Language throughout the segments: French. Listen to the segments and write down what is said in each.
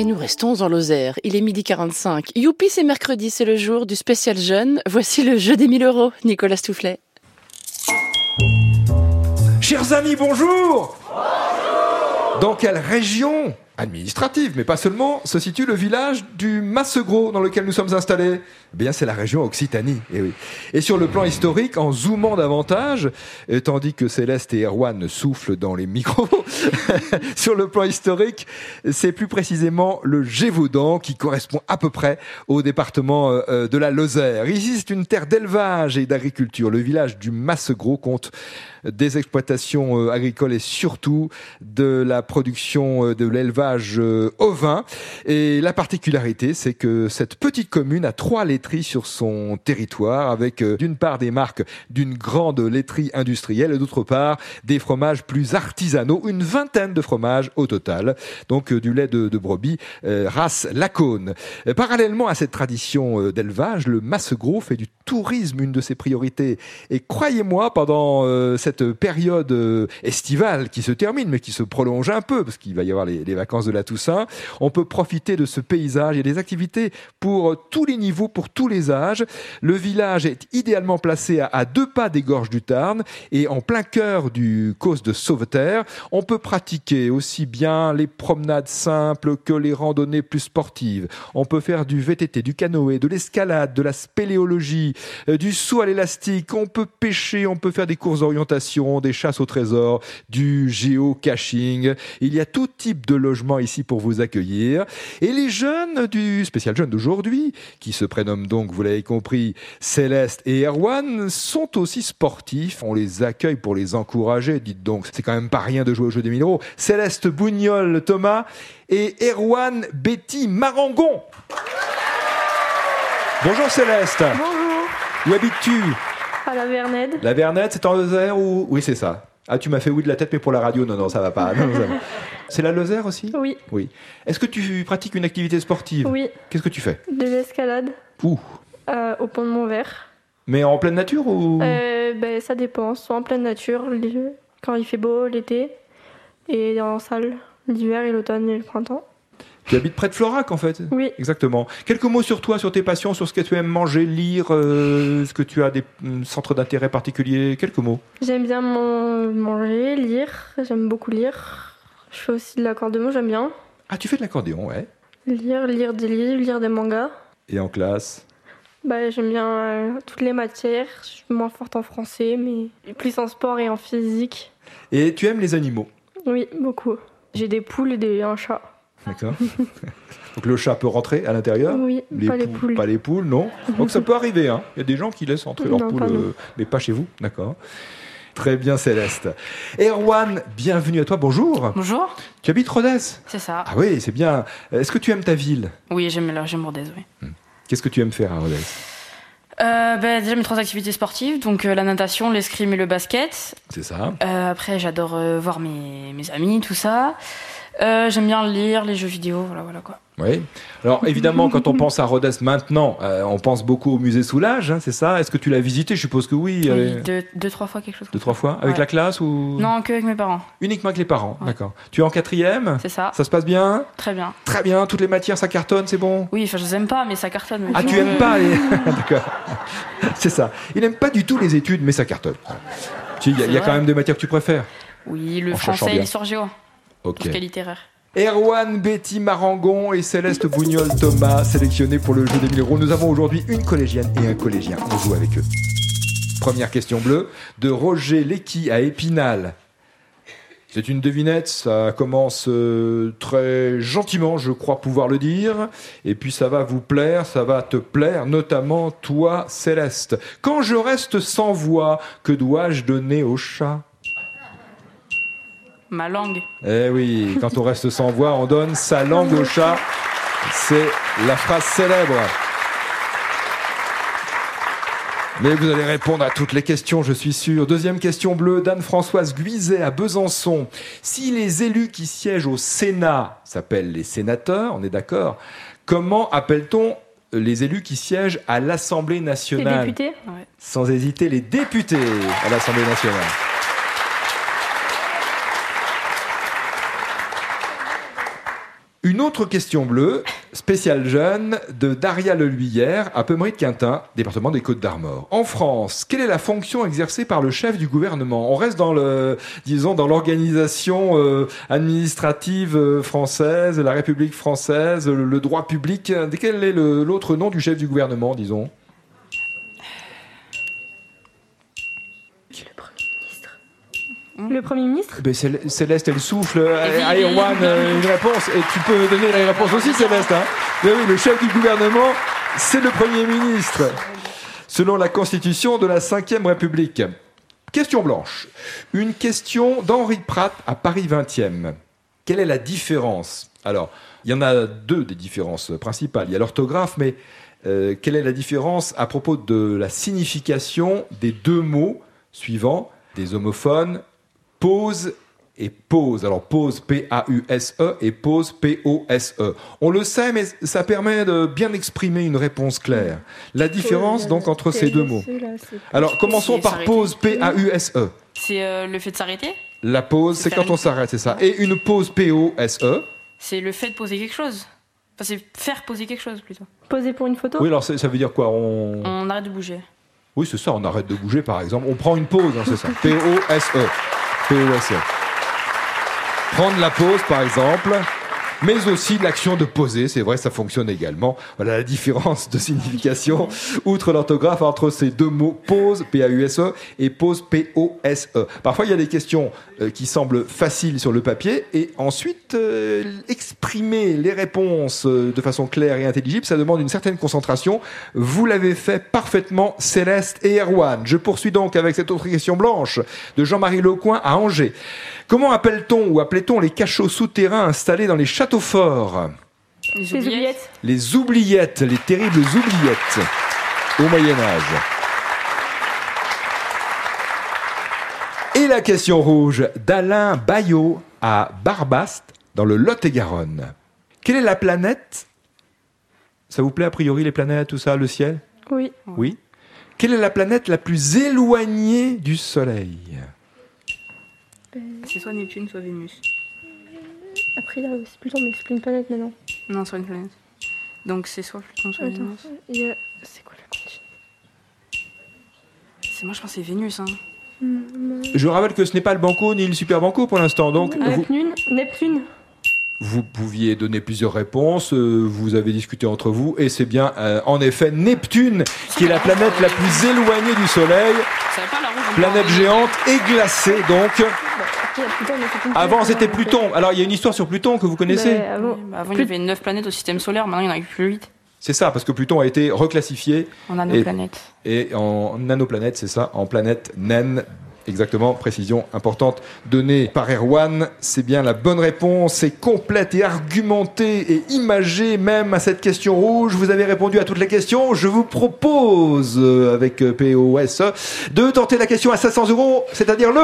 Et nous restons en Lozère. Il est midi 45. Youpi, c'est mercredi, c'est le jour du spécial jeune. Voici le jeu des 1000 euros. Nicolas Stoufflet. Chers amis, bonjour Bonjour Dans quelle région administrative, mais pas seulement, se situe le village du Massegros dans lequel nous sommes installés eh bien, c'est la région Occitanie. Et, eh oui. et sur le plan historique, en zoomant davantage, tandis que Céleste et Erwan soufflent dans les micros, sur le plan historique, c'est plus précisément le Gévaudan qui correspond à peu près au département euh, euh, de la Lozère. Ici, c'est une terre d'élevage et d'agriculture. Le village du Massegros compte des exploitations euh, agricoles et surtout de la production de l'élevage ovin. Et la particularité, c'est que cette petite commune a trois laiteries sur son territoire avec d'une part des marques d'une grande laiterie industrielle et d'autre part des fromages plus artisanaux, une vingtaine de fromages au total. Donc du lait de, brebis race Lacône. parallèlement à cette tradition d'élevage, le Massegros fait du tourisme une de ses priorités. Et croyez-moi, pendant cette cette période euh, estivale qui se termine, mais qui se prolonge un peu, parce qu'il va y avoir les, vacances de la Toussaint, on peut profiter de ce paysage. Il y a des activités pour tous les niveaux, pour tous les âges. Le village est idéalement placé à, deux pas des gorges du Tarn et en plein cœur du cause de Sauveterre. On peut pratiquer aussi bien les promenades simples que les randonnées plus sportives. On peut faire du VTT, du canoë, de l'escalade, de la spéléologie, euh, du saut à l'élastique. On peut pêcher, on peut faire des courses d'orientation des chasses au trésor, du géocaching. Il y a tout type de logement ici pour vous accueillir. Et les jeunes du spécial jeune d'aujourd'hui, qui se prénomment donc, vous l'avez compris, Céleste et Erwan, sont aussi sportifs. On les accueille pour les encourager. Dites donc, c'est quand même pas rien de jouer au jeu des 1000 euros. Céleste Bougnol Thomas et Erwan Betty Marangon. Bonjour Céleste. Bonjour. Où habites-tu? À la Vernette. La Vernette, c'est en Lozère ou Oui, c'est ça. Ah, tu m'as fait oui de la tête, mais pour la radio, non, non, ça va pas. c'est la Lozère aussi Oui. Oui. Est-ce que tu pratiques une activité sportive Oui. Qu'est-ce que tu fais De l'escalade. Où euh, Au pont de Montvert. Mais en pleine nature ou euh, ben, Ça dépend. Soit en pleine nature, quand il fait beau l'été, et en salle l'hiver et l'automne et le printemps. Tu habites près de Florac en fait Oui. Exactement. Quelques mots sur toi, sur tes passions, sur ce que tu aimes manger, lire, euh, est-ce que tu as des mm, centres d'intérêt particuliers? Quelques mots. J'aime bien manger, lire, j'aime beaucoup lire. Je fais aussi de l'accordéon, j'aime bien. Ah, tu fais de l'accordéon, ouais. Lire, lire des livres, lire des mangas. Et en classe? Bah, J'aime bien euh, toutes les matières. Je suis moins forte en français, mais plus en sport et en physique. Et tu aimes les animaux? Oui, beaucoup. J'ai des poules et des, un chat. D'accord. Donc le chat peut rentrer à l'intérieur Oui, pas les poules. Pas les poules, non. Donc ça peut arriver. Hein. Il y a des gens qui laissent entrer leurs poules, euh, mais pas chez vous. D'accord. Très bien, Céleste. Erwan, bienvenue à toi. Bonjour. Bonjour. Tu habites Rodez C'est ça. Ah oui, c'est bien. Est-ce que tu aimes ta ville? Oui, j'aime Rodez, oui. Hmm. Qu'est-ce que tu aimes faire à Rodez? Euh, ben, déjà mes trois activités sportives, donc euh, la natation, l'escrime et le basket. C'est ça. Euh, après, j'adore voir mes, mes, amis, tout ça. Euh, j'aime bien lire les jeux vidéo, voilà, voilà quoi. Oui. Alors évidemment, quand on pense à Rhodes maintenant, euh, on pense beaucoup au musée Soulage, hein, c'est ça? Est-ce que tu l'as visité? Je suppose que oui. Oui, deux, trois fois quelque chose. Deux, trois fois Avec la classe ou? Non, que avec mes parents. Uniquement avec les parents, d'accord. Tu es en quatrième? C'est ça. Ça se passe bien? Très bien. Très bien, toutes les matières, ça cartonne, c'est bon? Oui, enfin je les aime pas, mais ça cartonne. Ah, tu aimes pas les... D'accord. C'est ça. Il n'aime pas du tout les études, mais ça cartonne. Il y a, quand même des matières que tu préfères? Oui, le français et l'histoire géo. Ok. Pour littéraire. Erwan Betty Marangon et Céleste Bougnol Thomas sélectionnés pour le jeu des 1000 euros. Nous avons aujourd'hui une collégienne et un collégien. On joue avec eux. Première question bleue de Roger Lecky à Épinal. C'est une devinette, ça commence euh, très gentiment, je crois pouvoir le dire, et puis ça va vous plaire, ça va te plaire, notamment toi, Céleste. Quand je reste sans voix, que dois-je donner au chat? Ma langue. Eh oui, quand on reste sans voix, on donne sa langue au chat. C'est la phrase célèbre. Mais vous allez répondre à toutes les questions, je suis sûr. Deuxième question bleue d'Anne-Françoise Guizet à Besançon. Si les élus qui siègent au Sénat s'appellent les sénateurs, on est d'accord, comment appelle-t-on les élus qui siègent à l'Assemblée nationale? Les députés? Sans hésiter, les députés à l'Assemblée nationale. Une autre question bleue, spéciale jeune, de Daria Leluyère, à Pemery de Quintin, département des Côtes d'Armor. En France, quelle est la fonction exercée par le chef du gouvernement? On reste dans le, disons, dans l'organisation euh, administrative euh, française, la République française, le, le droit public. Quel est l'autre nom du chef du gouvernement, disons? Le Premier ministre Ben, Cél- Céleste, elle souffle. Allez, allez, Juan, euh, une réponse. Et tu peux donner la réponse aussi, Céleste. Hein Mais oui, le chef du gouvernement, c'est le Premier ministre. Selon la Constitution de la Ve République. Question blanche. Une question d'Henri Pratt à Paris 20e. Quelle est la différence? Alors, il y en a deux des différences principales. Il y a l'orthographe, mais euh, quelle est la différence à propos de la signification des deux mots suivants? Des homophones, pause et pause. Alors pause P-A-U-S-E et pause P-O-S-E. On le sait, mais ça permet de bien exprimer une réponse claire. La différence donc entre ces deux mots. Alors commençons par pause P-A-U-S-E. C'est euh, le fait de s'arrêter? E. La pause, C'est quand on s'arrête, c'est ça. Et une pause P-O-S-E. C'est le fait de poser quelque chose. Enfin, c'est faire poser quelque chose plutôt. Posé pour une photo? Oui, alors c'est- ça veut dire quoi? On... On arrête de bouger. Oui, c'est ça, on arrête de bouger par exemple. On prend une pause, hein, c'est ça. P-O-S-E. Prendre la pause par exemple. Mais aussi l'action de poser, c'est vrai, ça fonctionne également. Voilà la différence de signification, outre l'orthographe, entre ces deux mots, pause, P-A-U-S-E, E, et pause, P-O-S-E. Parfois, il y a des questions euh, qui semblent faciles sur le papier, et ensuite, euh, exprimer les réponses euh, de façon claire et intelligible, ça demande une certaine concentration. Vous l'avez fait parfaitement, Céleste et Erwan. Je poursuis donc avec cette autre question blanche de Jean-Marie Lecoin à Angers. Comment appelle-t-on ou appelait-on les cachots souterrains installés dans les châteaux Les Les oubliettes Les oubliettes, les terribles oubliettes au Moyen Âge. Et la question rouge d'Alain Bayot à Barbast, dans le Lot-et-Garonne. Quelle est la planète? Ça vous plaît a priori les planètes, tout ça, le ciel? Oui. Oui. Quelle est la planète la plus éloignée du Soleil? C'est soit Neptune, soit Vénus. Après, il y a aussi Pluton, mais c'est plus une planète maintenant. Non, soit une planète. Donc c'est soit Pluton, soit Attends, Vénus. il y a- c'est quoi la continue C'est moi, je pense que c'est Vénus. Hein. Je rappelle que ce n'est pas le Banco ni le Super Banco pour l'instant, donc vous, Neptune Neptune Vous pouviez donner plusieurs réponses, euh, vous avez discuté entre vous, et c'est bien euh, en effet Neptune qui est la planète la plus éloignée du Soleil, Ça va pas la rouge on planète géante et glacée donc. Pluton, mais Avant c'était donc, Pluton, alors il y a une histoire sur Pluton que vous connaissez Bah, avant, Oui, bah avant, il y avait 9 planètes au système solaire, maintenant il n'y en a que plus 8 C'est ça, parce que Pluton a été reclassifié en a Et- et en nanoplanète, c'est ça, en planète naine. Exactement, précision importante donnée par Erwan. C'est bien la bonne réponse. C'est complète et argumentée et imagée même à cette question rouge. Vous avez répondu à toutes les questions. Je vous propose, euh, avec euh, POS, de tenter la question à 500 euros, c'est-à-dire le...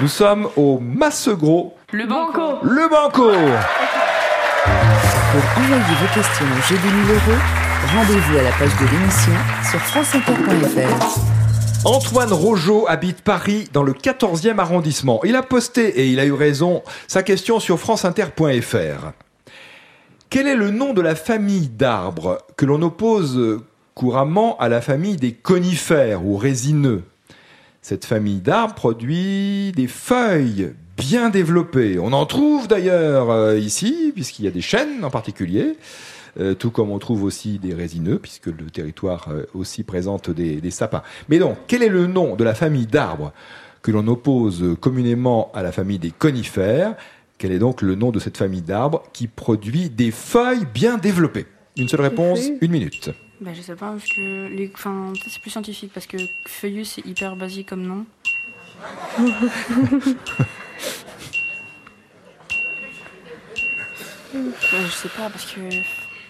Nous sommes au Massegros, Le banco. le Banco. Pour envoyer vos questions au jeu des 1000 euros, rendez-vous à la page de l'émission sur franceinter.fr. Antoine Rojo habite Paris dans le 14e arrondissement. Il a posté, et il a eu raison, sa question sur franceinter.fr. Quel est le nom de la famille d'arbres que l'on oppose couramment à la famille des conifères ou résineux? Cette famille d'arbres produit des feuilles bien développées. On en trouve d'ailleurs euh, ici, puisqu'il y a des chênes en particulier. Euh, tout comme on trouve aussi des résineux, puisque le territoire euh, aussi présente des, des sapins. Mais donc, quel est le nom de la famille d'arbres que l'on oppose communément à la famille des conifères? Quel est donc le nom de cette famille d'arbres qui produit des feuilles bien développées? Une seule réponse, une minute. Bah, je sais pas, parce que les... enfin, peut-être c'est plus scientifique, parce que feuillu c'est hyper basique comme nom. Ouais, je sais pas, parce que.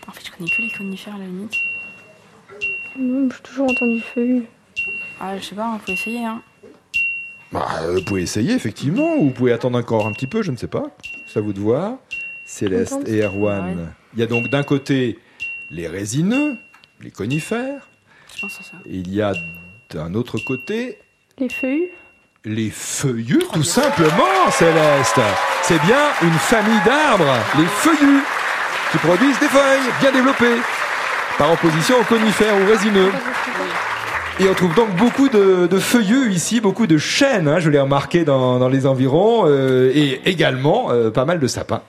En fait, je connais que les conifères à la limite. Non, J'ai toujours entendu feuille. Ah, je sais pas, faut essayer, hein. Bah, euh, vous pouvez essayer, effectivement, ou vous pouvez attendre encore un petit peu, je ne sais pas. C'est à vous de voir. Céleste Contente. et Erwan. Ouais. Il y a donc d'un côté les résineux, les conifères, Je pense que c'est ça. et il y a d'un autre côté Les feuilles Les feuillus, tout simplement, Céleste. C'est bien une famille d'arbres, les feuillus, qui produisent des feuilles bien développées, par opposition aux conifères ou résineux. Et on trouve donc beaucoup de, de feuillus ici, beaucoup de chênes, hein, je l'ai remarqué dans, dans les environs, euh, et également euh, pas mal de sapins.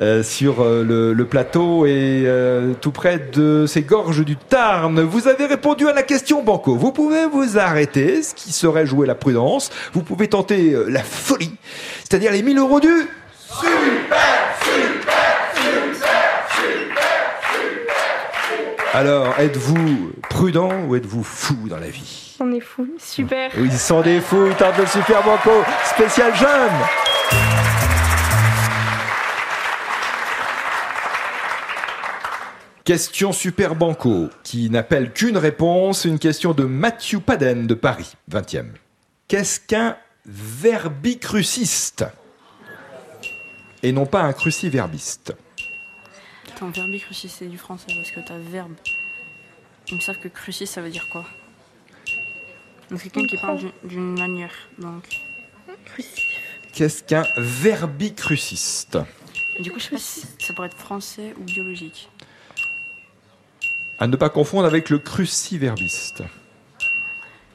Euh, sur euh, le, le, plateau et euh, tout près de ces gorges du Tarn. Vous avez répondu à la question Banco. Vous pouvez vous arrêter, ce qui serait jouer la prudence. Vous pouvez tenter la folie, c'est-à-dire les 1000 euros du super, super, super, super, Alors, êtes-vous prudent ou êtes-vous fou dans la vie? On est fou, super. Oui, ils sont des fous, ils tentent le super Banco spécial jeune. Question super banco qui n'appelle qu'une réponse, une question de Mathieu Paden de Paris, 20e. Qu'est-ce qu'un verbicruciste? Et non pas un cruciverbiste. Attends, verbicruciste c'est du français parce que t'as verbe. Ils me savent que crucis ça veut dire quoi? Donc quelqu'un qui parle d'une manière, donc. Qu'est-ce qu'un verbicruciste? Du coup, je sais pas si ça pourrait être français ou biologique. À ne pas confondre avec le cruciverbiste.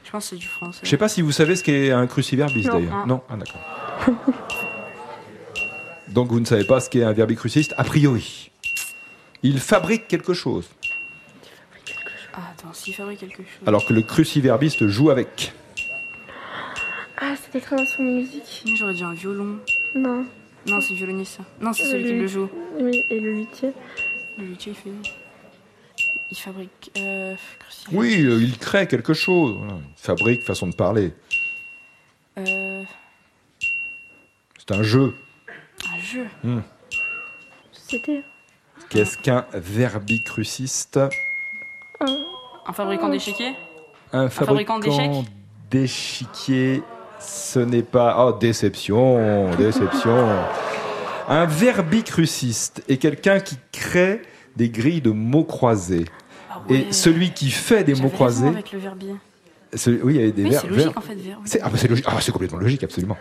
Je pense que c'est du français. Je sais pas si vous savez ce qu'est un cruciverbiste d'ailleurs. Non, ah, d'accord. Donc vous ne savez pas ce qu'est un verbicruciste A priori. Il fabrique quelque chose. Ah, attends, s'il fabrique quelque chose. Alors que le cruciverbiste joue avec. Ah, c'est peut-être un instrument de musique. J'aurais dit un violon. Non. Non, c'est violoniste. Non, c'est celui qui le joue. Oui, et le luthier. Le luthier, il fait. Il fabrique. Euh, oui, il crée quelque chose. Il fabrique, façon de parler. Euh... C'est un jeu. Un jeu hmm. C'était. Qu'est-ce qu'un verbicruciste? Un... un fabricant d'échiquier Un fabricant d'échiquier. Ce n'est pas. Oh, déception, déception. un verbicruciste est quelqu'un qui crée des grilles de mots croisés. Ah ouais. Et celui qui fait des mots croisés. Avec le verbier. oui, il y avait des oui, verbes. C'est logique en fait, verbe. C'est ah, bah, logique. ah, complètement logique, absolument.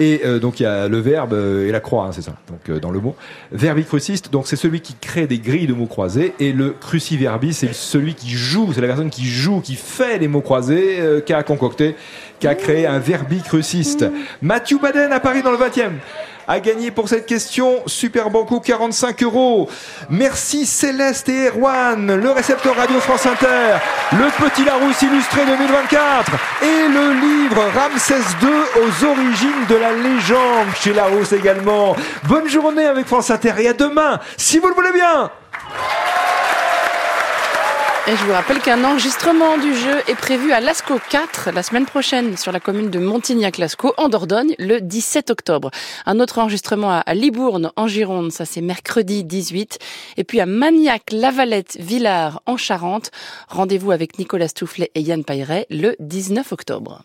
Et euh, donc il y a le verbe euh, et la croix, hein, c'est ça. Donc euh, dans le mot verbicruciste, donc c'est celui qui crée des grilles de mots croisés, et le cruciverbis, c'est celui qui joue, c'est la personne qui joue, qui fait les mots croisés, euh, qui a concocté, qui a créé un verbicruciste. Mmh. Mathieu Baden à Paris dans le 20e a gagné pour cette question Super Banco 45 euros. Merci Céleste et Erwan, le récepteur Radio France Inter, le Petit Larousse illustré 2024 et le livre Ramsès II aux origines de la légende chez Larousse également. Bonne journée avec France Inter et à demain, si vous le voulez bien. Et je vous rappelle qu'un enregistrement du jeu est prévu à Lascaux 4 la semaine prochaine sur la commune de Montignac-Lascaux en Dordogne le 17 octobre. Un autre enregistrement à Libourne en Gironde, ça c'est mercredi 18. Et puis à Magnac, Lavalette, Villars en Charente. Rendez-vous avec Nicolas Toufflet et Yann Pailleret le 19 octobre.